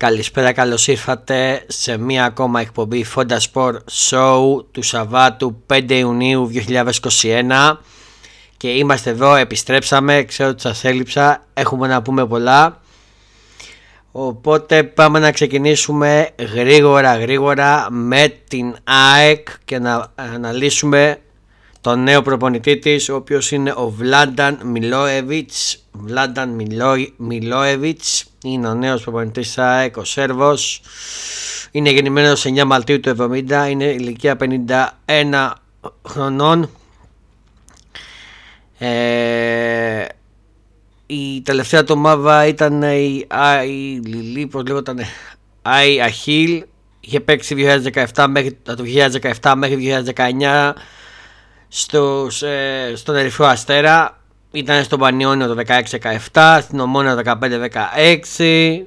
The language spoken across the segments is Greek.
Καλησπέρα, καλώς ήρθατε σε μία ακόμα εκπομπή Fonda Sport Show του Σαββάτου 5 Ιουνίου 2021 και είμαστε εδώ, επιστρέψαμε, ξέρω ότι σας έλειψα, έχουμε να πούμε πολλά. Οπότε πάμε να ξεκινήσουμε γρήγορα γρήγορα με την ΑΕΚ και να αναλύσουμε τον νέο προπονητή της ο οποίος είναι ο Βλάνταν Μιλόεβιτς. Βλάνταν Μιλόεβιτς. Είναι ο νέος προπονητής της ΑΕΚ ο Σέρβος. Είναι γεννημένος 9 Μαρτίου του 70 είναι ηλικία 51 χρονών. Ε, η τελευταία του ομάδα ήταν η Άι Λιλί πως λέγονταν Άι Αχίλ. Είχε παίξει 2017 μέχρι, το 2017 μέχρι 2019 στους, ε, στον Ερυθρό Αστέρα ήταν στο Πανιόνιο το 16-17 στην Ομόνια το 15-16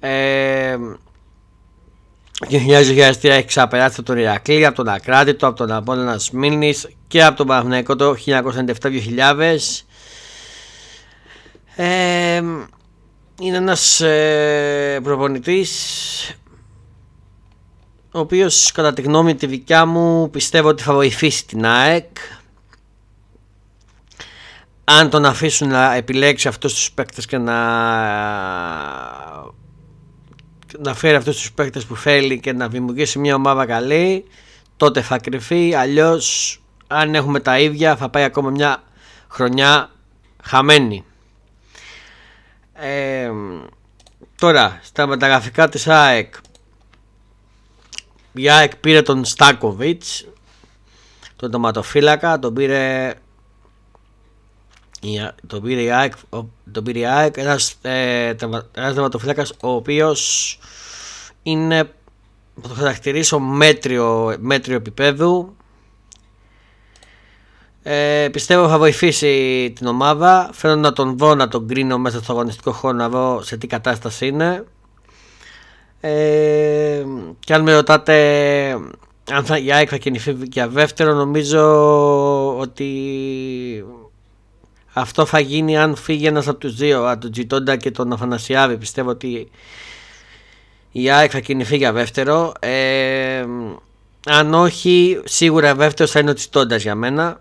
ε, 2003 έχει ξαπεράσει από τον Ηρακλή, από τον Ακράτητο, από τον Απόλλωνας Σμίλνης και από τον Παναθηναϊκό το 1997-2000 ε, είναι ένας ε, προπονητής ο οποίος κατά τη γνώμη τη δικιά μου πιστεύω ότι θα βοηθήσει την ΑΕΚ. Αν τον αφήσουν να επιλέξει αυτούς τους παίκτες και να να φέρει αυτούς τους παίκτες που θέλει και να δημιουργήσει μια ομάδα καλή τότε θα κρυφεί αλλιώς αν έχουμε τα ίδια θα πάει ακόμα μια χρονιά χαμένη. Ε, τώρα στα μεταγραφικά της ΑΕΚ η ΑΕΚ πήρε τον Στάκοβιτς τον τοματοφύλακα τον πήρε τον πήρε η ΑΕΚ, τον πήρε η ΑΕΚ ένας, ε, ένας ο οποίος είναι θα το χαρακτηρίσω μέτριο, μέτριο επίπεδου. Ε, πιστεύω θα βοηθήσει την ομάδα. Θέλω να τον δω να τον κρίνω μέσα στο αγωνιστικό χώρο να δω σε τι κατάσταση είναι ε, και αν με ρωτάτε αν θα, η ΑΕΚ θα κινηθεί για δεύτερο νομίζω ότι αυτό θα γίνει αν φύγει ένας από τους δύο, από τον Τζιτόντα και τον Αφανασιάβη. Πιστεύω ότι η ΑΕΚ θα κινηθεί για δεύτερο. Ε, αν όχι, σίγουρα δεύτερος θα είναι ο Τζιτόντας για μένα.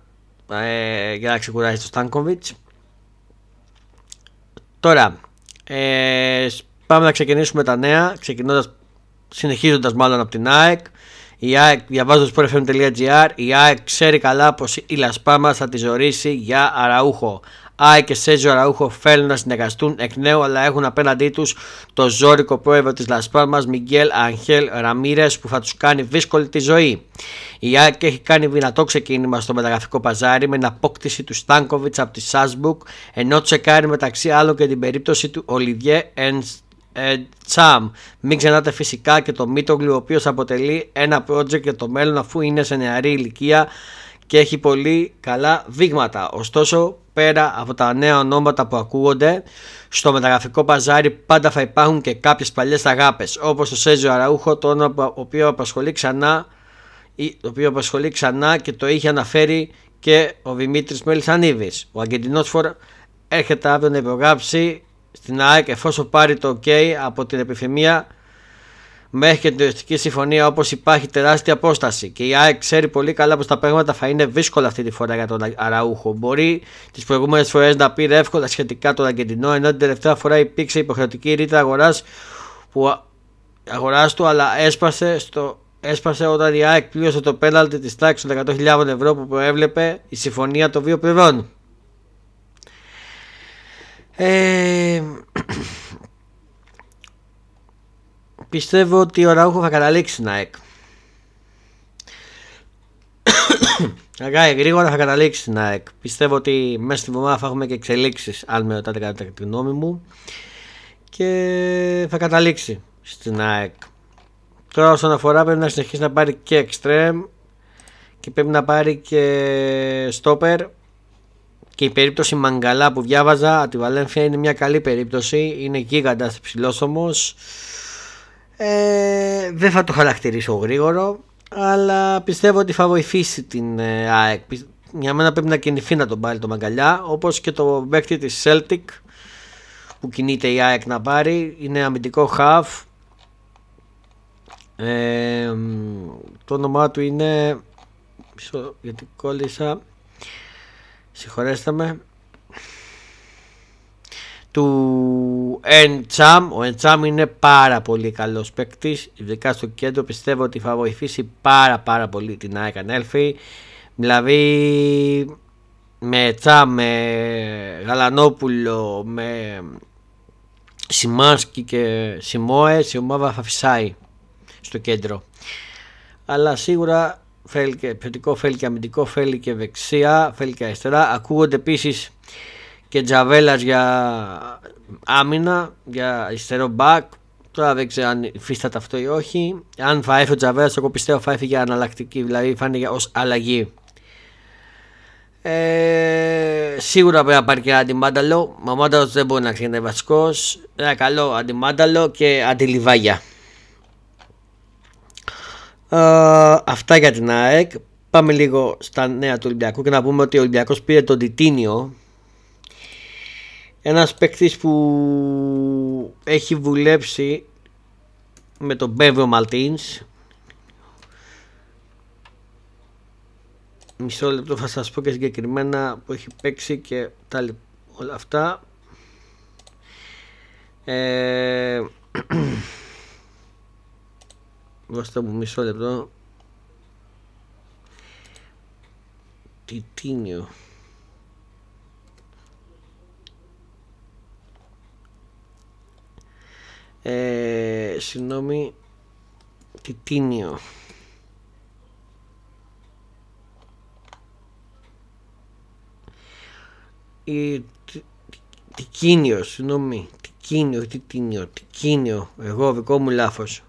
Ε, για να ξεκουράσει το Στάνκοβιτς. Τώρα, ε, πάμε να ξεκινήσουμε τα νέα, ξεκινώντας, συνεχίζοντας μάλλον από την ΑΕΚ. Η ΑΕΚ, διαβάζω στο sportfm.gr, η ΑΕΚ ξέρει καλά πως η Λασπάμα θα τη ζωρίσει για Αραούχο. ΑΕΚ και Σέζιο Αραούχο θέλουν να συνεργαστούν εκ νέου, αλλά έχουν απέναντί τους το ζώρικο πρόεδρο της Λασπάμα, Μιγγέλ Αγχέλ Ραμίρε, που θα τους κάνει δύσκολη τη ζωή. Η ΑΕΚ έχει κάνει δυνατό ξεκίνημα στο μεταγραφικό παζάρι με την απόκτηση του Στάνκοβιτς από τη Σάσμπουκ, ενώ τσεκάρει μεταξύ άλλων και την περίπτωση του Ολιβιέ Ενστ ε, Τσάμ. Μην ξεχνάτε φυσικά και το Μίτογλου, ο οποίος αποτελεί ένα project για το μέλλον αφού είναι σε νεαρή ηλικία και έχει πολύ καλά δείγματα. Ωστόσο, πέρα από τα νέα ονόματα που ακούγονται, στο μεταγραφικό παζάρι πάντα θα υπάρχουν και κάποιες παλιές αγάπες, όπως το Σέζιο Αραούχο, το όνομα το οποίος απασχολεί ξανά το οποίο απασχολεί ξανά και το είχε αναφέρει και ο Δημήτρης Μελισανίδη. Ο Αργεντινό Φορ έρχεται αύριο να υπογράψει στην ΑΕΚ εφόσον πάρει το OK από την επιθυμία μέχρι και την οριστική συμφωνία όπως υπάρχει τεράστια απόσταση και η ΑΕΚ ξέρει πολύ καλά πως τα πράγματα θα είναι δύσκολα αυτή τη φορά για τον Αραούχο. Μπορεί τις προηγούμενες φορές να πήρε εύκολα σχετικά τον Αργεντινό ενώ την τελευταία φορά υπήρξε υποχρεωτική ρήτρα αγοράς που αγοράς του αλλά έσπασε, στο, έσπασε όταν η ΑΕΚ πλήρωσε το πέναλτι της τάξης των 100.000 ευρώ που προέβλεπε η συμφωνία των δύο πλευρών. Ε, πιστεύω ότι ο Ραούχο θα καταλήξει στην ΑΕΚ. Αγκάει γρήγορα θα καταλήξει στην ΑΕΚ. Πιστεύω ότι μέσα στην εβδομάδα θα έχουμε και εξελίξεις, αν με ρωτάτε κατά τη γνώμη μου. Και θα καταλήξει στην ΑΕΚ. Τώρα όσον αφορά πρέπει να συνεχίσει να πάρει και extreme και πρέπει να πάρει και stopper και η περίπτωση Μαγκαλά που διάβαζα από τη Βαλένθια είναι μια καλή περίπτωση. Είναι γίγαντας ψηλό όμω. Ε, δεν θα το χαρακτηρίσω γρήγορο, αλλά πιστεύω ότι θα βοηθήσει την ε, ΑΕΚ. Για μένα πρέπει να κινηθεί να τον πάρει το Μαγκαλιά, όπως και το παίκτη της Celtic, που κινείται η ΑΕΚ να πάρει. Είναι αμυντικό χαφ. Ε, το όνομά του είναι γιατί κόλλησα συγχωρέστε με του Εντσάμ. Ο Εντσάμ είναι πάρα πολύ καλός παίκτης, ειδικά στο κέντρο. Πιστεύω ότι θα βοηθήσει πάρα πάρα πολύ την ΑΕΚ Ανέλφη. Δηλαδή με Τσάμ, με Γαλανόπουλο, με Σιμάνσκι και Σιμόε η ομάδα θα φυσάει στο κέντρο. Αλλά σίγουρα θέλει και επιθετικό, θέλει και αμυντικό, θέλει και δεξιά, θέλει και αριστερά. Ακούγονται επίσης και Τζαβέλας για άμυνα, για αριστερό μπακ. Τώρα δεν ξέρω αν υφίσταται αυτό ή όχι. Αν θα έρθει ο Τζαβέλας, εγώ πιστεύω θα έρθει για αναλλακτική, δηλαδή θα είναι ως αλλαγή. Ε, σίγουρα πρέπει να πάρει και ένα αντιμάνταλο. Ο Μάνταλο δεν μπορεί να ξεκινάει βασικός. Ένα καλό αντιμάνταλο και αντιλιβάγια. Ε, αυτά για την ΑΕΚ. Πάμε λίγο στα νέα του Ολυμπιακού και να πούμε ότι ο Ολυμπιακός πήρε τον Τιτίνιο. Ένας παίκτης που έχει δουλέψει με τον Μπέβιο Μαλτίνς. Μισό λεπτό θα σας πω και συγκεκριμένα που έχει παίξει και τα όλα αυτά. Ε, δώστε μου μισό λεπτό. Τιτίνιο ε, συγγνώμη Τιτίνιο η Τικίνιο, συγγνώμη Τικίνιο, Τιτίνιο, Τικίνιο εγώ δικό μου λάθος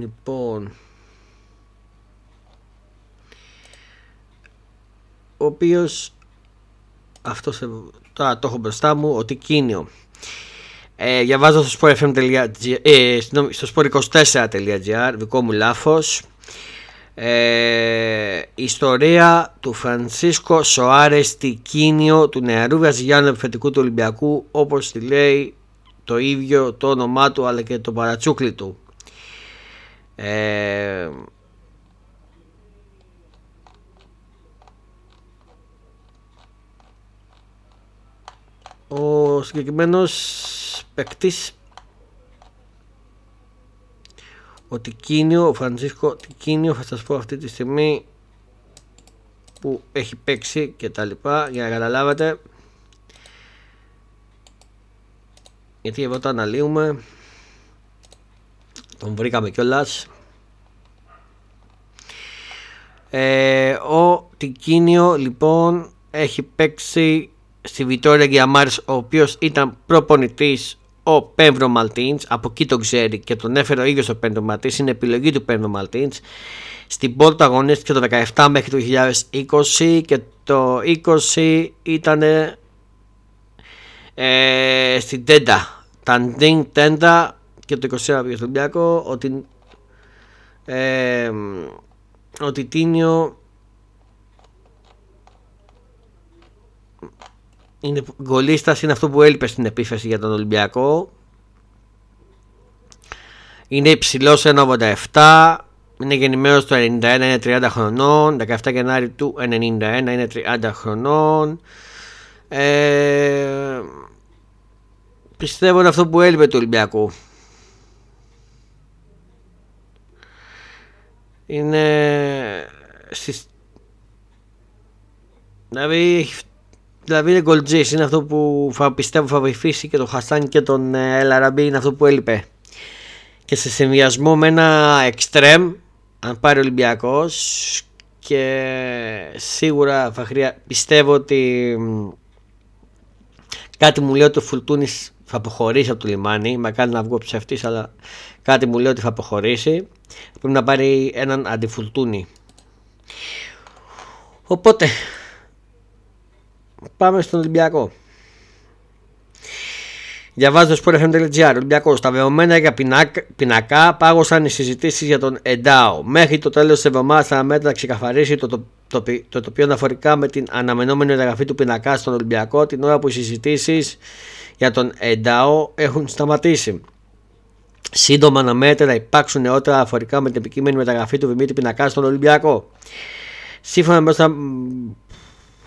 λοιπόν ο οποίος αυτός σε, τώρα το έχω μπροστά μου, ότι κίνιο. Ε, διαβάζω στο sportfm.gr, ε, στο sport24.gr, δικό μου λάθος. Ε, ιστορία του Φρανσίσκο Σοάρες Τικίνιο του νεαρού Βραζιλιάνου επιθετικού του Ολυμπιακού όπως τη λέει το ίδιο το όνομά του αλλά και το παρατσούκλι του. Ε, ο συγκεκριμένος παίκτης ο Τικίνιο, ο Φρανσίσκο Τικίνιο θα σας πω αυτή τη στιγμή που έχει παίξει και τα λοιπά για να καταλάβετε. Γιατί εδώ το αναλύουμε τον βρήκαμε κιόλας. Ε, ο Τικίνιο λοιπόν έχει παίξει στη Βιτόρια Γκιαμάρης ο οποίος ήταν προπονητής ο Πέμβρο Μαλτίνς από εκεί τον ξέρει και τον έφερε ο ίδιος ο Πέμβρο Μαλτίνς είναι επιλογή του Πέμβρο Μαλτίνς στην Πόρτο αγωνίστηκε το 17 μέχρι το 2020 και το 20 ήταν ε, στην Τέντα. Ταντίν Τέντα και το 21 πήγε στο Ολυμπιακό ότι ε, ότι Τίνιο είναι γκολίστας, είναι αυτό που έλειπε στην επίθεση για τον Ολυμπιακό. Είναι υψηλός 1,87. Είναι γεννημένος το 91, είναι 30 χρονών. 17 Γενάρη του 91 είναι 30 χρονών. Ε, πιστεύω είναι αυτό που έλειπε του Ολυμπιακού. Είναι στις... Δηλαδή έχει Δηλαδή είναι γκολτζή, είναι αυτό που θα πιστεύω θα βοηθήσει και τον Χασάν και τον ε, Ελαραμπή, είναι αυτό που έλειπε. Και σε συνδυασμό με ένα εξτρέμ, αν πάρει ο Ολυμπιακός, και σίγουρα θα χρεια... πιστεύω ότι κάτι μου λέει ότι ο Φουλτούνης θα αποχωρήσει από το λιμάνι. Με κάνει να βγω ψευτή, αλλά κάτι μου λέει ότι θα αποχωρήσει. Πρέπει να πάρει έναν αντιφουλτούνη. Οπότε Πάμε στον Ολυμπιακό. Διαβάζω στο sportfm.gr. Ολυμπιακός. Τα δεδομένα για πινακ, πινακά πάγωσαν οι συζητήσεις για τον Εντάο. Μέχρι το τέλος της εβδομάδας θα αναμένεται να ξεκαθαρίσει το, το, το, το, τοπίο αναφορικά με την αναμενόμενη εγγραφή του πινακά στον Ολυμπιακό την ώρα που οι συζητήσεις για τον Εντάο έχουν σταματήσει. Σύντομα αναμένεται να υπάρξουν νεότερα αφορικά με την επικείμενη μεταγραφή του Δημήτρη Πινακά στον Ολυμπιακό. Σύμφωνα με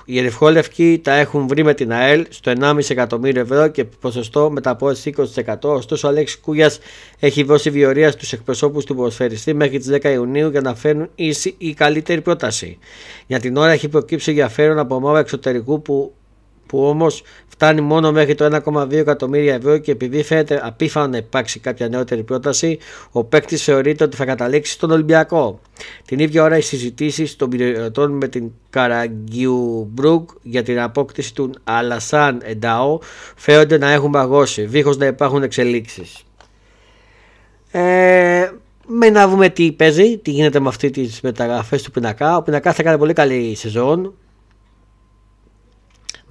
οι Ερευχόλευκοι τα έχουν βρει με την ΑΕΛ στο 1,5 εκατομμύριο ευρώ και ποσοστό μεταπόθεση 20%. Ωστόσο, ο Αλέξης Κούγιας έχει δώσει διορία στους εκπροσώπους του ποδοσφαιριστή μέχρι τις 10 Ιουνίου για να φέρουν ίση ή καλύτερη πρόταση. Για την ώρα έχει προκύψει ενδιαφέρον από ομάδα εξωτερικού που που όμως φτάνει μόνο μέχρι το 1,2 εκατομμύρια ευρώ και επειδή φαίνεται απίθανο να υπάρξει κάποια νεότερη πρόταση, ο παίκτης θεωρείται ότι θα καταλήξει στον Ολυμπιακό. Την ίδια ώρα οι συζητήσεις των πυρετών με την Καραγκιουμπρουκ για την απόκτηση του Αλασάν Εντάο φαίνονται να έχουν παγώσει, δίχως να υπάρχουν εξελίξεις. Ε, με να δούμε τι παίζει, τι γίνεται με αυτή τις μεταγραφές του Πινακά. Ο Πινακά θα κάνει πολύ καλή σεζόν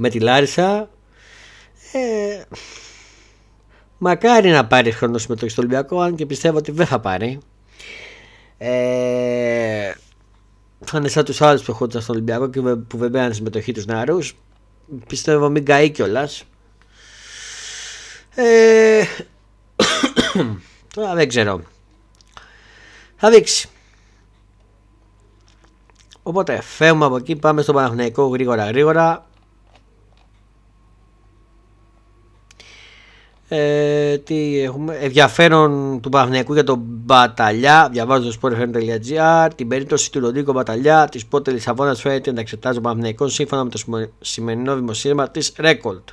με τη Λάρισα. Ε, μακάρι να πάρει χρόνο συμμετοχή στο Ολυμπιακό, αν και πιστεύω ότι δεν θα πάρει. Ε, θα είναι σαν τους άλλους που ερχόντουσαν στο Ολυμπιακό και που δεν πέραν συμμετοχή τους νεαρούς. Πιστεύω μην καεί κιόλας. Ε, τώρα δεν ξέρω. Θα δείξει. Οπότε φεύγουμε από εκεί, πάμε στο Παναθηναϊκό γρήγορα γρήγορα. Ε, τι έχουμε. Ενδιαφέρον του Παναθηναϊκού για τον Μπαταλιά. Διαβάζω το sportfm.gr. Την περίπτωση του Ροντίκο Μπαταλιά της πότε Λισαβόνας φαίνεται να εξετάζει ο Παναθηναϊκό σύμφωνα με το σημερινό δημοσίευμα της Ρέκολτ.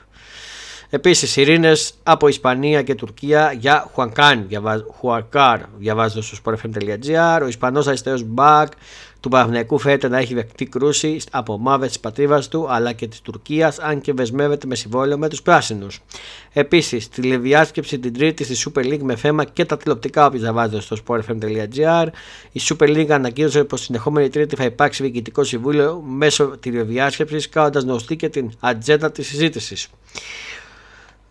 Επίσης, ειρήνες από Ισπανία και Τουρκία για Χουανκάν. Χουαρκάρ διαβάζω στο sportfm.gr. Ο Ισπανός αριστερός μπακ του Παναθηναϊκού φαίνεται να έχει δεκτεί κρούση από ομάδε της πατρίδα του αλλά και της Τουρκίας, αν και δεσμεύεται με συμβόλαιο με τους πράσινους. Επίσης, τηλεδιάσκεψη την Τρίτη στη Super League με θέμα και τα τηλεοπτικά, όπω διαβάζετε στο sportfm.gr. Η Super League ανακοίνωσε πως την ερχόμενη Τρίτη θα υπάρξει διοικητικό συμβούλιο μέσω τηλεδιάσκεψης, κάνοντας γνωστή και την ατζέντα της συζήτησης.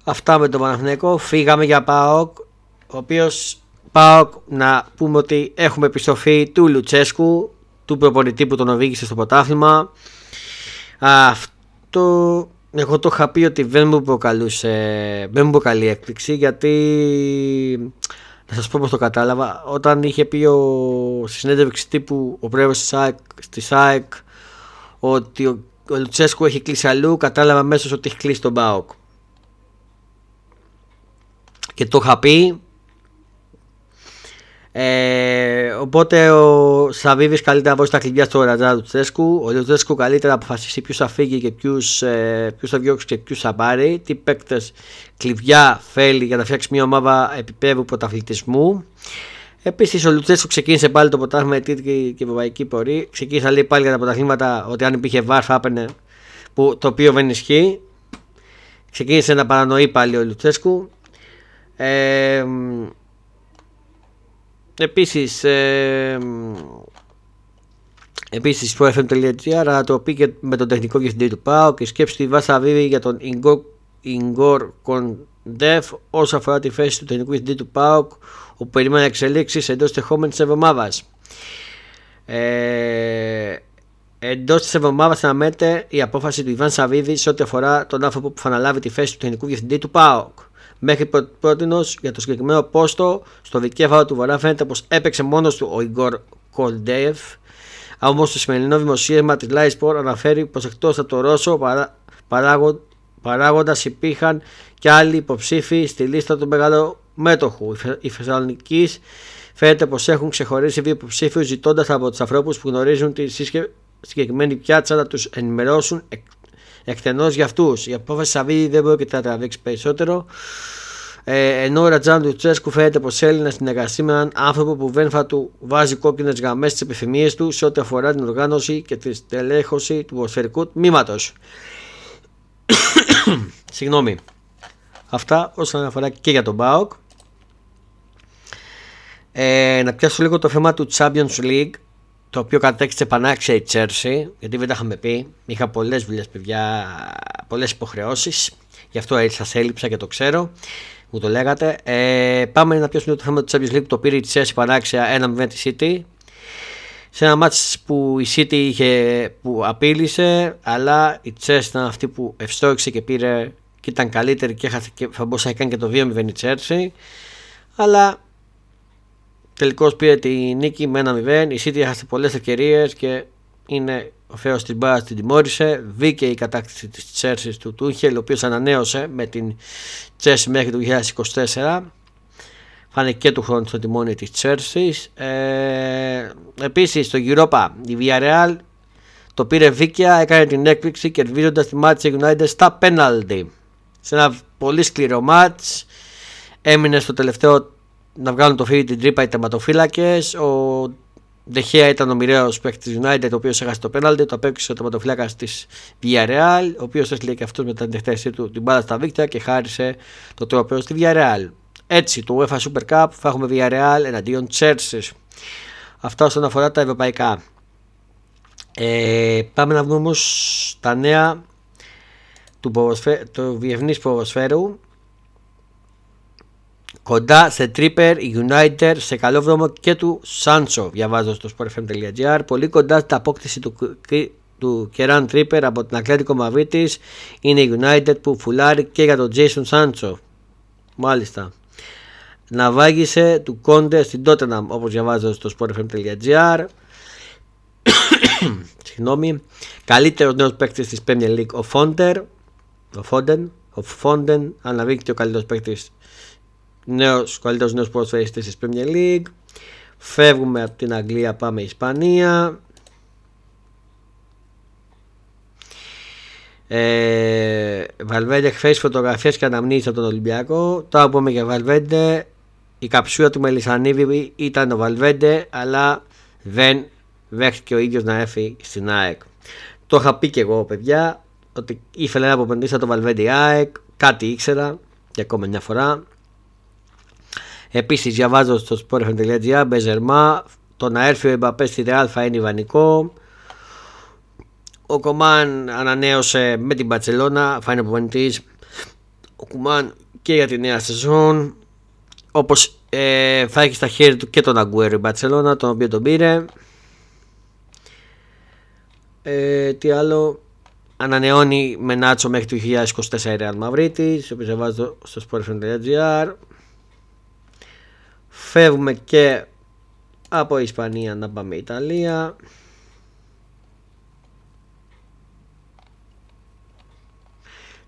Αυτά με τον Παναθηναϊκό. Φύγαμε για ΠΑΟΚ, ο οποίος ΠΑΟΚ να πούμε ότι έχουμε επιστροφή του Λουτσέσκου του προπονητή που τον οδήγησε στο ποτάθλημα. Αυτό εγώ το είχα πει ότι δεν μου προκαλούσε, δεν μου προκαλεί έκπληξη γιατί να σας πω πως το κατάλαβα όταν είχε πει ο, στη συνέντευξη τύπου ο πρόεδρος της ΑΕΚ, της ΑΕΚ ότι ο, ο Λουτσέσκου έχει κλείσει αλλού κατάλαβα αμέσως ότι έχει κλείσει τον ΠΑΟΚ και το είχα πει ε, οπότε ο Σαββίδη καλύτερα να τα κλειδιά στο ρατζά του Τσέσκου. Ο Τσέσκου καλύτερα να αποφασίσει ποιους θα φύγει και ποιους ε, θα διώξει και ποιους θα πάρει. Τι παίκτες κλειδιά θέλει για να φτιάξει μια ομάδα επίπεδου πρωταθλητισμού. Επίσης, ο Λουτσέσκου ξεκίνησε πάλι το ποτάμι με τίτλη και ευρωπαϊκή πορεία. Ξεκίνησε λέει πάλι για τα πρωταθλήματα ότι αν υπήρχε βάρ θα έπαιρνε που, το οποίο δεν ισχύει. Ξεκίνησε να παρανοεί πάλι ο Λουτσέσκου. Ε, Επίσης, ε, επίσης στο fm.gr το πει με τον τεχνικό διευθυντή του ΠΑΟ και σκέψει τη Βάσα Βίβη για τον Ιγκόρ Κοντεφ όσο αφορά τη θέση του τεχνικού διευθυντή του ΠΑΟΚ που περιμένει εξελίξεις εντός τεχόμενη εβδομάδας. Ε, Εντός της εβδομάδας αναμένεται η απόφαση του Ιβάν Σαββίδη σε ό,τι αφορά τον άνθρωπο που θα αναλάβει τη θέση του τεχνικού διευθυντή του ΠΑΟΚ. Μέχρι πρώτη για το συγκεκριμένο πόστο στο δικέφαλο του Βορρά φαίνεται πως έπαιξε μόνος του ο Ιγκόρ Κολντέεφ. Όμως το σημερινό δημοσίευμα της Λάισπορ αναφέρει πως εκτός από το Ρώσο παράγοντα παράγοντας υπήρχαν και άλλοι υποψήφοι στη λίστα του μεγάλου μέτοχου. Οι Θεσσαλονίκης φαίνεται πως έχουν ξεχωρίσει δύο υποψήφιους ζητώντας από τους ανθρώπους που γνωρίζουν τη συγκεκριμένη πιάτσα να τους ενημερώσουν εκτενώς για αυτούς. Η απόφαση Σαββίδη δεν μπορεί να τραβήξει περισσότερο. Ε, ενώ ο Ρατζάν του Τσέσκου φαίνεται πως θέλει να συνεργαστεί με έναν άνθρωπο που δεν θα του βάζει κόκκινες γραμμές στις επιθυμίες του σε ό,τι αφορά την οργάνωση και τη τελέχωση του ποσφαιρικού τμήματος. Συγγνώμη. Αυτά όσον αφορά και για τον Μπάουκ. Ε, να πιάσω λίγο το θέμα του Champions League το οποίο κατέκτησε πανάξια η Τσέρση, γιατί δεν τα είχαμε πει. Είχα πολλές δουλειές, παιδιά, πολλές υποχρεώσεις. Γι' αυτό σα έλειψα και το ξέρω. Μου το λέγατε. Ε, πάμε να πιάσουμε το θέμα του Champions League. Το πήρε η Chelsea πανάξια 1-0 τη City. Σε ένα μάτς που η City είχε, που απείλησε, αλλά η Chelsea ήταν αυτή που ευστόχησε και πήρε και ήταν καλύτερη και, και θα μπορούσε να κάνει και το 2-0 η Chelsea. Αλλά τελικώς πήρε τη νίκη με 1-0. Η City έχασε πολλές ευκαιρίες και είναι ο Θεός τη μπάρα την τιμώρησε. Βγήκε η κατάκτηση της Τσέρση του Τούχελ, ο οποίος ανανέωσε με την Τσέρση μέχρι το 2024. Φάνε και του χρόνου στο τιμόνι της Τσέρση. Ε, Επίσης στο Europa η Villarreal το πήρε βίκαια, έκανε την έκπληξη κερδίζοντας τη Manchester United στα penalty. Σε ένα πολύ σκληρό match. Έμεινε στο τελευταίο να βγάλουν το φίλι την τρύπα οι τερματοφύλακες. Ο Δεχέα ήταν ο μοιραίο παίκτης της United, ο οποίος έχασε το πέναλτι, το απέκτησε ο τερματοφύλακας της Villarreal, ο οποίος έστειλε και αυτό με την εκτέλεσή του την μπάλα στα δίκτυα και χάρισε το τρόπαιο στη Villarreal. Έτσι, το UEFA Super Cup θα έχουμε Villarreal εναντίον Chelsea. Αυτά όσον αφορά τα ευρωπαϊκά. Ε, πάμε να δούμε όμως τα νέα του, του διεθνής ποδοσφαίρου Κοντά σε Tripper United σε καλό δρόμο και του Σάντσο, διαβάζω στο sportfm.gr. Πολύ κοντά στην απόκτηση του, του Κεράν Tripper από την Ατλέτικο Μαβίτη είναι η United που φουλάρει και για τον Jason Σάντσο. Μάλιστα. Να βάγισε του Κόντε στην Tottenham όπως διαβάζω στο sportfm.gr. Συγγνώμη. Καλύτερος νέος παίκτης της Premier League ο Φόντερ. Ο Φόντεν. Ο Φόντεν αναβήκε ο καλύτερος παίκτης νέος, καλύτερος νέος ποδοσφαιριστής της Premier League. Φεύγουμε από την Αγγλία πάμε Ισπανία. Ε, Βαλβέντε χθες φωτογραφίες και αναμνήσεις από τον Ολυμπιακό. Τώρα πούμε για Βαλβέντε η καψούρα του Μελισανίδη ήταν ο Βαλβέντε αλλά δεν δέχτηκε ο ίδιος να έρθει στην ΑΕΚ. Το είχα πει και εγώ παιδιά ότι ήθελα να αποπεντήσω το Βαλβέντε η ΑΕΚ. Κάτι ήξερα και ακόμα μια φορά Επίσης, διαβάζω στο sportfm.gr Μπεζερμά, το να έρθει ο Εμπαπέ στη Ρεάλ θα είναι ιδανικό. Ο Κομάν ανανέωσε με την Μπαρσελόνα, θα είναι απομονητή. Ο Κουμάν και για τη νέα σεζόν. Όπως ε, θα έχει στα χέρια του και τον Αγκουέρο η Μπαρσελόνα, τον οποίο τον πήρε. Ε, τι άλλο, ανανεώνει με Νάτσο μέχρι το 2024 η Real Madrid, ο οποίο διαβάζω στο sportfm.gr. Φεύγουμε και από Ισπανία να πάμε Ιταλία.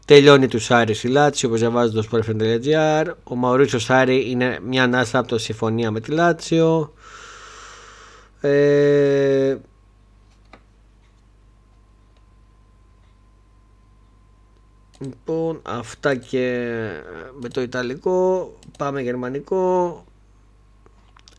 Τελειώνει του Σάρι η Λάτσι όπως διαβάζει το sportfm.gr Ο Μαουρίσιος Σάρι είναι μια ανάσα από το συμφωνία με τη Λάτσιο. Ε, λοιπόν αυτά και με το Ιταλικό πάμε Γερμανικό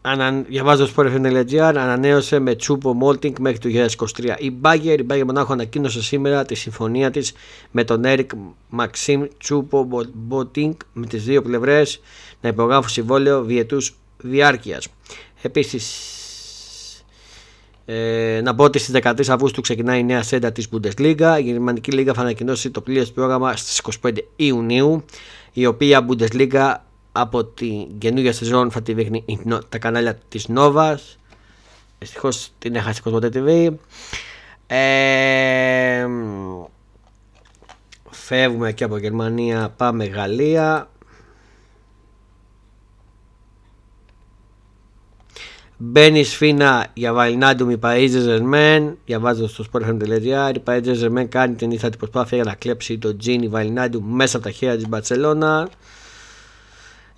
ανα, διαβάζω στο sportfm.gr ανανέωσε με Τσούπο Μόλτινγκ μέχρι το 2023. Η Μπάγκερ, η Μπάγκερ Μονάχο ανακοίνωσε σήμερα τη συμφωνία της με τον Έρικ Μαξίμ Τσούπο Μόλτινγκ με τις δύο πλευρές να υπογράφουν συμβόλαιο διετούς διάρκειας. Επίσης ε, να πω ότι στις 13 Αυγούστου ξεκινάει η νέα σέντα της Bundesliga. Η Γερμανική Λίγα θα ανακοινώσει το πλήρες πρόγραμμα στις 25 Ιουνίου η οποία Bundesliga από την καινούργια σεζόν θα τη δείχνει τα κανάλια της Nova. Δυστυχώ την έχασε Κοσμοτέ TV. Ε, φεύγουμε και από Γερμανία, πάμε Γαλλία. Μπαίνει σφίνα για Βαλινάντουμ η Paris Ζερμέν. Διαβάζω στο sportfm.gr. Η Paris Ζερμέν κάνει την ήθατη προσπάθεια για να κλέψει το Τζίνι Βαλινάντουμ μέσα από τα χέρια της Μπαρσελόνα.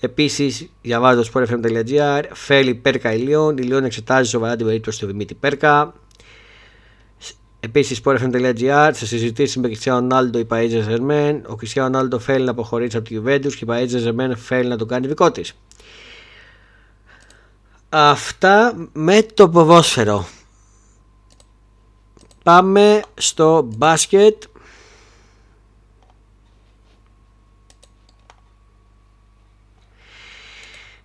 Επίσης, διαβάζω στο sportfm.gr, Φέλη Πέρκα Ηλιών. Η Λιόν εξετάζει σοβαρά την περίπτωση του Δημήτρη Πέρκα. Επίσης, sportfm.gr, σε συζητήσεις με Κριστιανό Ρονάλντο η Παΐτζε Ζερμέν. Ο Κριστιανό Ρονάλντο θέλει να αποχωρήσει από τη Juventus και η Παΐτζε Ζερμέν θέλει να το κάνει δικό της. Αυτά με το ποδόσφαιρο. Πάμε στο μπάσκετ.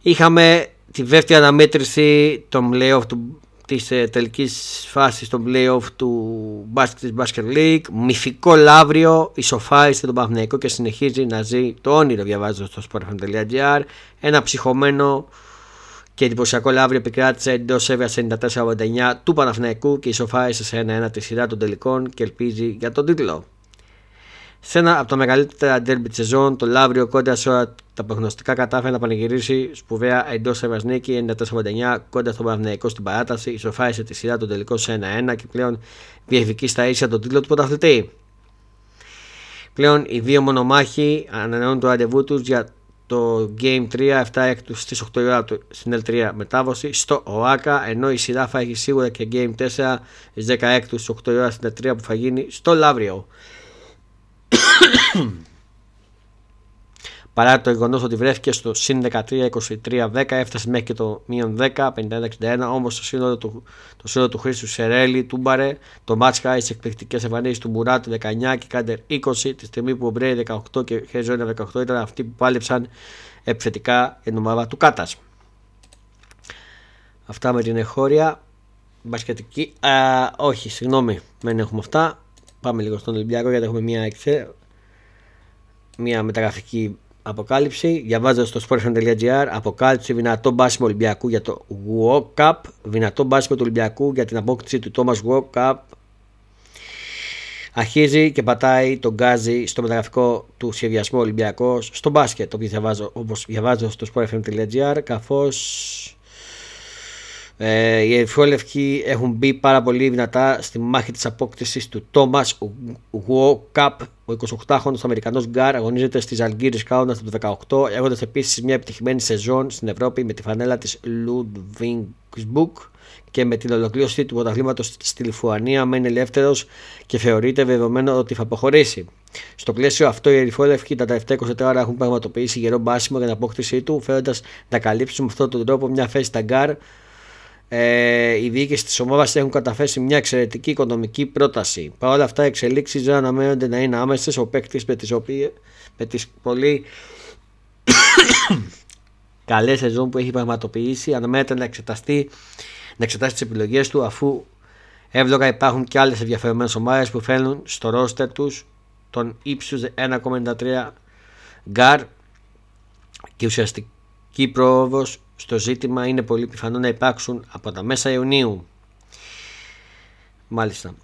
Είχαμε τη δεύτερη αναμέτρηση των playoff του, της ε, τελικής φάσης των playoff του Basket, Basket League. Μυθικό Λαύριο, ισοφάρισε τον Παναθηναϊκό και συνεχίζει να ζει το όνειρο διαβάζω στο sportfm.gr. Ένα ψυχωμένο και εντυπωσιακό Λαύριο επικράτησε εντός έβαια 94-89 του Παναθηναϊκού και ισοφάρισε σε ένα-ένα τη σειρά των τελικών και ελπίζει για τον τίτλο. Σε ένα από τα μεγαλύτερα ντέρμπι της σεζόν, το Λαύριο κοντά σε όλα τα προγνωστικά κατάφερε να πανηγυρίσει σπουδαία εντός έβαια νίκη 94-89 κοντά στον Παναθηναϊκό στην παράταση, ισοφάρισε τη σειρά των τελικών σε 1-1 και πλέον διεκδικεί στα ίσια τον τίτλο του πρωταθλητή. Πλέον οι δύο μονομάχοι ανανεώνουν το ραντεβού τους για το Game 3 7 έκτους στις 8 ώρα στην L3 μετάβαση στο ΟΑΚΑ ενώ η σειρά θα έχει σίγουρα και Game 4 στις 16 έκτους στις 8 ώρα στην L3 που θα γίνει στο Λαύριο. Παρά το γεγονός ότι βρέθηκε στο συν 13-23-10, έφτασε μέχρι και το μείον 10, 51-61. Όμως το σύνολο του, το σύνολο του Χρήστου Σερέλη, Τούμπαρε, το Μάτσχα, τις εκπληκτικές εμφανίσεις του Μπουράτου 19 και Κάντερ 20, τη στιγμή που ο Μπρέι 18 και Χέζονα 18 ήταν αυτοί που πάλεψαν επιθετικά για την ομάδα του Κάτας. Αυτά με την εχώρια. Μπασκετική. Α, όχι, συγγνώμη, δεν έχουμε αυτά. Πάμε λίγο στον Ολυμπιακό γιατί έχουμε μια, εξε... μια μεταγραφική Αποκάλυψη, διαβάζω στο sportfm.gr. Αποκάλυψη δυνατό μπάσιμο Ολυμπιακού για το World Cup. Δυνατό μπάσιμο του Ολυμπιακού για την απόκτηση του Thomas World Cup. Αρχίζει και πατάει τον γκάζι στο μεταγραφικό του σχεδιασμό Ολυμπιακός στο μπάσκετ. Όπω διαβάζω, όπως διαβάζω στο sportfm.gr. Καθώς ε, οι Ερυθρόλευκοι έχουν μπει πάρα πολύ δυνατά στη μάχη της απόκτησης του Thomas Cup. Ο 28χρονος Αμερικανός Γκάρ αγωνίζεται στις Αλγύρες Κάουνας το 18 έχοντας επίσης μια επιτυχημένη σεζόν στην Ευρώπη με τη φανέλα της Ludwigsburg και με την ολοκλήρωση του πρωταθλήματος στη Λιφουανία μένει ελεύθερος και θεωρείται δεδομένο ότι θα αποχωρήσει. Στο πλαίσιο αυτό, οι Ερυθρόλευκοι τα τελευταία 24 ώρα έχουν πραγματοποιήσει γερό μπάσιμο για την απόκτησή του, θέλοντας να καλύψουν με αυτόν τον τρόπο μια θέση στα γκαρντ ε, οι διοίκηση της ομάδας έχουν καταθέσει μια εξαιρετική οικονομική πρόταση. Παρ' όλα αυτά, οι εξελίξεις δεν αναμένονται να είναι άμεσες. Ο παίκτης με τις με τις πολύ καλές σεζόν που έχει πραγματοποιήσει αναμένεται να εξεταστεί να εξετάσει τις επιλογές του αφού εύλογα υπάρχουν και άλλες ενδιαφερόμενες ομάδες που φέρνουν στο ρόστερ τους τον ύψους 1,93 γκάρ και ουσιαστική πρόοδος στο ζήτημα είναι πολύ πιθανό να υπάρξουν από τα μέσα Ιουνίου. Μάλιστα.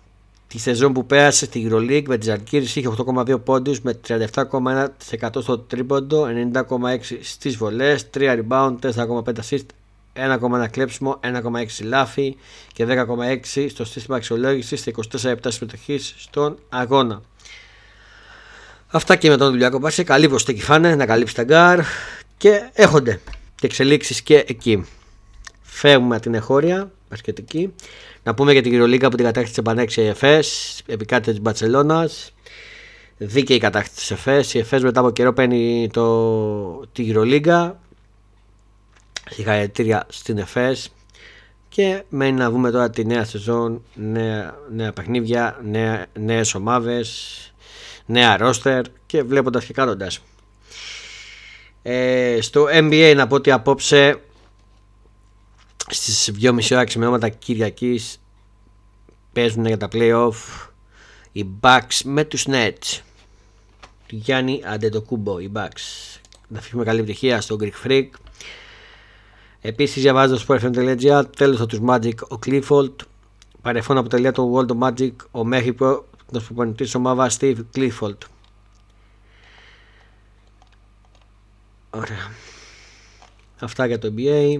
Τη σεζόν που πέρασε στη EuroLeague με τη Ζαλγκίρις είχε 8,2 πόντους με 37,1% στο τρίποντο, 90,6% στις βολές, 3 rebound, 4,5 assist, 1,1 κλέψιμο, 1,6 λάφη και 10,6 στο σύστημα αξιολόγησης σε 24 λεπτά συμμετοχής στον αγώνα. Αυτά και με τον Ολυμπιακό Μπάσκετ. Καλή προσθήκη φάνε να καλύψει τα γκάρ και έχονται και εξελίξεις και εκεί. Φεύγουμε την εχώρια, πασχετική. Να πούμε για την Κυρολίγκα που την κατάκτησε επανέξει η ΕΦΕΣ, επικάτε της Μπαρσελόνας. Δίκαιη κατάκτηση της ΕΦΕΣ. Η ΕΦΕΣ μετά από καιρό παίρνει το, την Κυρολίγκα. Συγχαρητήρια στην ΕΦΕΣ. Και μένει να δούμε τώρα τη νέα σεζόν, νέα, νέα παιχνίδια, νέα, νέες ομάδες, νέα ρόστερ και βλέποντας και κάνοντας. Ε, στο NBA να πω ότι απόψε στις 2.30 ώρα ξημερώματα Κυριακής παίζουν για τα playoff οι Bucks με τους Nets. Του Γιάννη Αντετοκούμπο οι Bucks. Να φύγουμε καλή επιτυχία στο Greek Freak. Επίσης διαβάζω στο sportfm.gr τέλος από τους Magic ο Clifford. Παρεφών αποτελεία το World of Magic ο Μέχικο το προπονητής ομάδας Steve Clifford Ωραία. Αυτά για το NBA.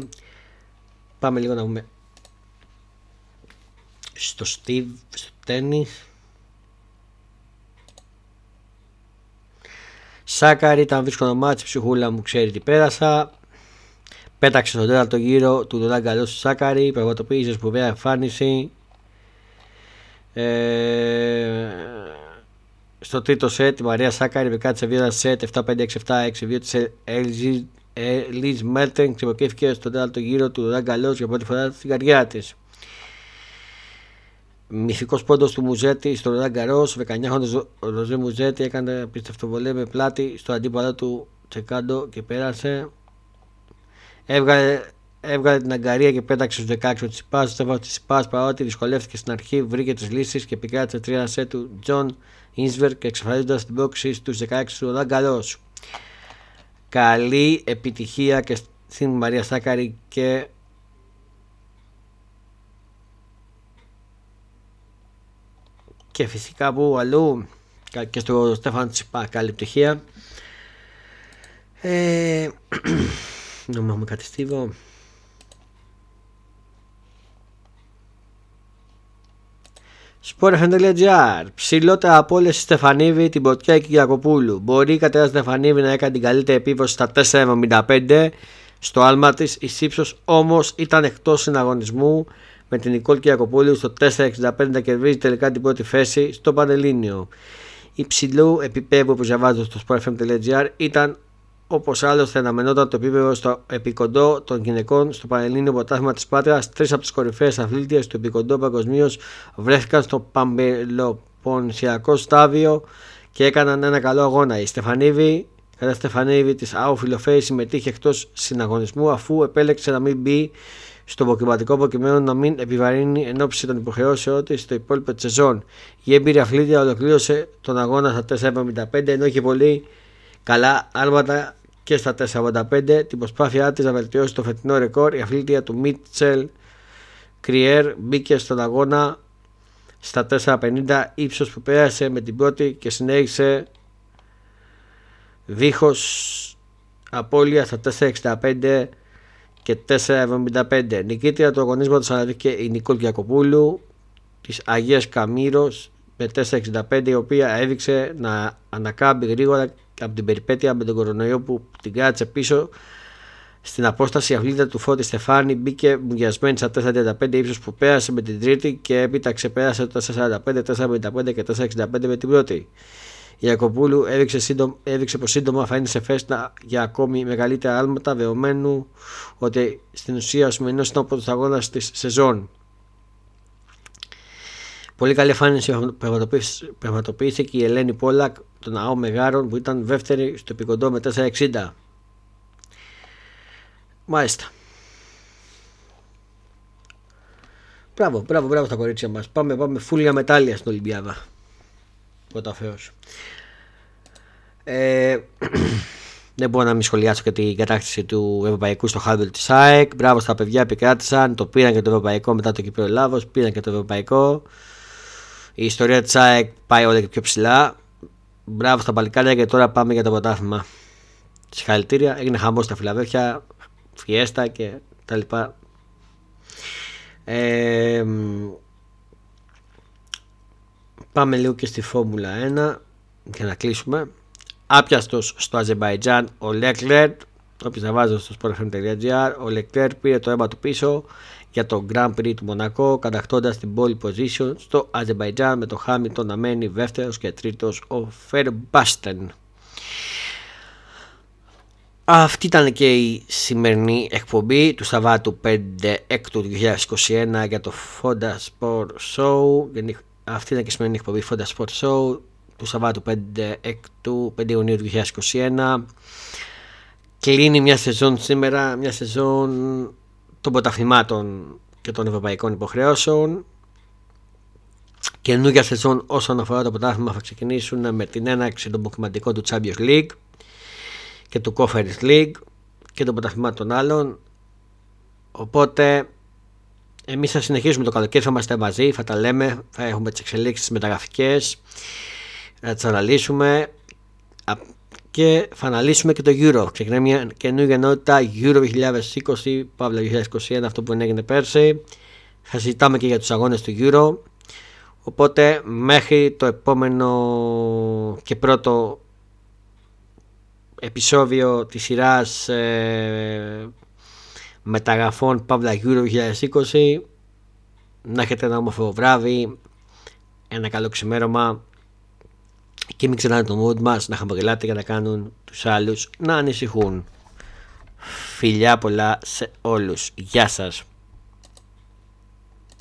Πάμε λίγο να δούμε στο Steve, στο τέννις. Σάκαρη ήταν δύσκολο μάτσι, ψυχούλα μου ξέρει τι πέρασα. Πέταξε στον τέταρτο γύρο του Ντοράν Καλό στο Σάκαρη, πραγματοποίησες σπουδαία εμφάνιση. Ε, στο τρίτο σετ η Μαρία Σάκαρη βρεκάτησε βίωνα σετ 7-5-6-7-6-2 της Ελίζ Μέλτεν ξεποκρίθηκε στον τέταρτο γύρο του Ραγκαλό για πρώτη φορά στην καρδιά της. Μυθικός πόντος του Μουζέτη στο Ραγκαρό, 19χρονο Ροζέ Μουζέτη έκανε πιστευτό βολέ με πλάτη στο αντίπαλο του Τσεκάντο και πέρασε. Έβγαλε έβγαλε την αγκαρία και πέταξε στους 16 του Τσιπά. Στο έβαλε της Τσιπά παρότι δυσκολεύτηκε στην αρχή, βρήκε τις λύσεις και επικράτησε τρία σετ του Τζον Ίνσβερ και εξαφανίζοντας την πρόξη στους 16 του Ροντάν Καλή επιτυχία και στην Μαρία Σάκαρη και και φυσικά που αλλού και στο Στέφαν Τσιπά καλή επιτυχία. Ε, νομίζω έχουμε κάτι στίβο Sport.gr Ψηλότερα από όλες η Στεφανίβη, την Ποτιά και Κυριακοπούλου. Μπορεί η Κατέρα Στεφανίβη να έκανε την καλύτερη επίβαση στα 4,75 στο άλμα της. Η Σύψος όμως ήταν εκτός συναγωνισμού με την Νικόλ Κυριακοπούλου στο 4,65 να κερδίζει τελικά την πρώτη θέση στο Πανελλήνιο. Υψηλού επίπεδου που διαβάζω στο sportfm.gr ήταν Όπως άλλωστε αναμενόταν το επίπεδο στο επικοντό των γυναικών στο Πανελλήνιο Ποτάθμα της Πάτρας, τρεις από τις κορυφαίες αθλήτριες του επικοντό παγκοσμίως βρέθηκαν στο Παμπελοπονσιακό στάδιο και έκαναν ένα καλό αγώνα. Η Στεφανίβη, κατά Στεφανίβη της ΑΟ Φιλοφέη, συμμετείχε εκτός συναγωνισμού αφού επέλεξε να μην μπει στο προκριματικό προκειμένου να μην επιβαρύνει εν ώψη των υποχρεώσεών της στο υπόλοιπο της σεζόν. Η έμπειρη αθλήτρια ολοκλήρωσε τον αγώνα στα 4,75 ενώ είχε πολύ καλά άλματα και στα 4,85 την προσπάθειά της να βελτιώσει το φετινό ρεκόρ η αθλήτρια του Μίτσελ Κριέρ μπήκε στον αγώνα στα 4,50 ύψος που πέρασε με την πρώτη και συνέχισε δίχως απώλεια στα 4,65 και 4,75 νικήτρια του αγωνίσματος αναδείχθηκε η Νικόλ Κιακοπούλου της Αγίας Καμήρος με 4,65 η οποία έδειξε να ανακάμπει γρήγορα από την περιπέτεια με τον κορονοϊό που την κράτησε πίσω στην απόσταση η αυλίδα του Φώτη Στεφάνη μπήκε μουγιασμένη στα 4.35 ύψος που πέρασε με την τρίτη και έπειτα ξεπέρασε το 4.45, 4.55 και 4.65 με την πρώτη. Η Ιακοπούλου έδειξε, σύντομα, έδειξε πως σύντομα θα είναι σε φέστα για ακόμη μεγαλύτερα άλματα δεδομένου ότι στην ουσία ο σημερινός ήταν ο πρώτος αγώνας της σεζόν. Πολύ καλή εμφάνιση πραγματοποιήθηκε η Ελένη Πόλακ των ΑΟ Μεγάρων που ήταν δεύτερη στο επικοντό με 4,60. Μάλιστα. Μπράβο, μπράβο, μπράβο στα κορίτσια μας. Πάμε, πάμε φούλια μετάλλια στην Ολυμπιάδα. Πρώτα Θεός. Ε, δεν μπορώ να μην σχολιάσω και την κατάκτηση του Ευρωπαϊκού στο Χάρβελ της ΑΕΚ. Μπράβο στα παιδιά, επικράτησαν. Το πήραν και το Ευρωπαϊκό μετά το Κυπρίο Ελλάδος. Πήραν και το Ευρωπαϊκό. Η ιστορία της ΑΕΚ πάει όλο και πιο ψηλά. Μπράβο στα παλικάρια και τώρα πάμε για το πρωτάθλημα. Συγχαρητήρια. Έγινε χαμός στα Φιλαδέλφια, φιέστα και τα λοιπά. Ε, πάμε λίγο και στη Φόρμουλα 1 για να κλείσουμε. Άπιαστος στο Αζερμπαϊτζάν ο Λέκλερ, όποιος να βάζει στο sportfm.gr, ο Λέκλερ πήρε το αίμα του πίσω για το Grand Prix του Μονακό κατακτώντας την pole position στο Αζερμπαϊτζάν με το Χάμιλτον να μένει δεύτερος και τρίτος ο Φερμπάστεν. Αυτή ήταν και η σημερινή εκπομπή του Σαββάτου 5 έκτου 2021 για το Fonda Sport Show. Αυτή ήταν και η σημερινή εκπομπή Fonda Sport Show του Σαββάτου 5 έκτου 5 Ιουνίου 2021. Κλείνει μια σεζόν σήμερα, μια σεζόν των πρωταθλημάτων και των ευρωπαϊκών υποχρεώσεων. Καινούργια σεζόν όσον αφορά το πρωτάθλημα θα ξεκινήσουν με την έναρξη των προκριματικών του Champions League και του Conference League και των πρωταθλημάτων άλλων. Οπότε εμείς θα συνεχίσουμε το καλοκαίρι, θα είμαστε μαζί, θα τα λέμε, θα έχουμε τις εξελίξεις μεταγραφικές, θα τις αναλύσουμε και θα αναλύσουμε και το Euro. Ξεκινάει μια καινούργια ενότητα Euro 2020, Παύλα 2021, αυτό που έγινε πέρσι. Θα συζητάμε και για τους αγώνες του Euro. Οπότε μέχρι το επόμενο και πρώτο επεισόδιο της σειράς ε, μεταγραφών Παύλα Euro 2020 να έχετε ένα όμορφο βράδυ, ένα καλό ξημέρωμα και μην ξεχνάτε το mood μας να χαμογελάτε για να κάνουν τους άλλους να ανησυχούν. Φιλιά πολλά σε όλους. Γεια σας.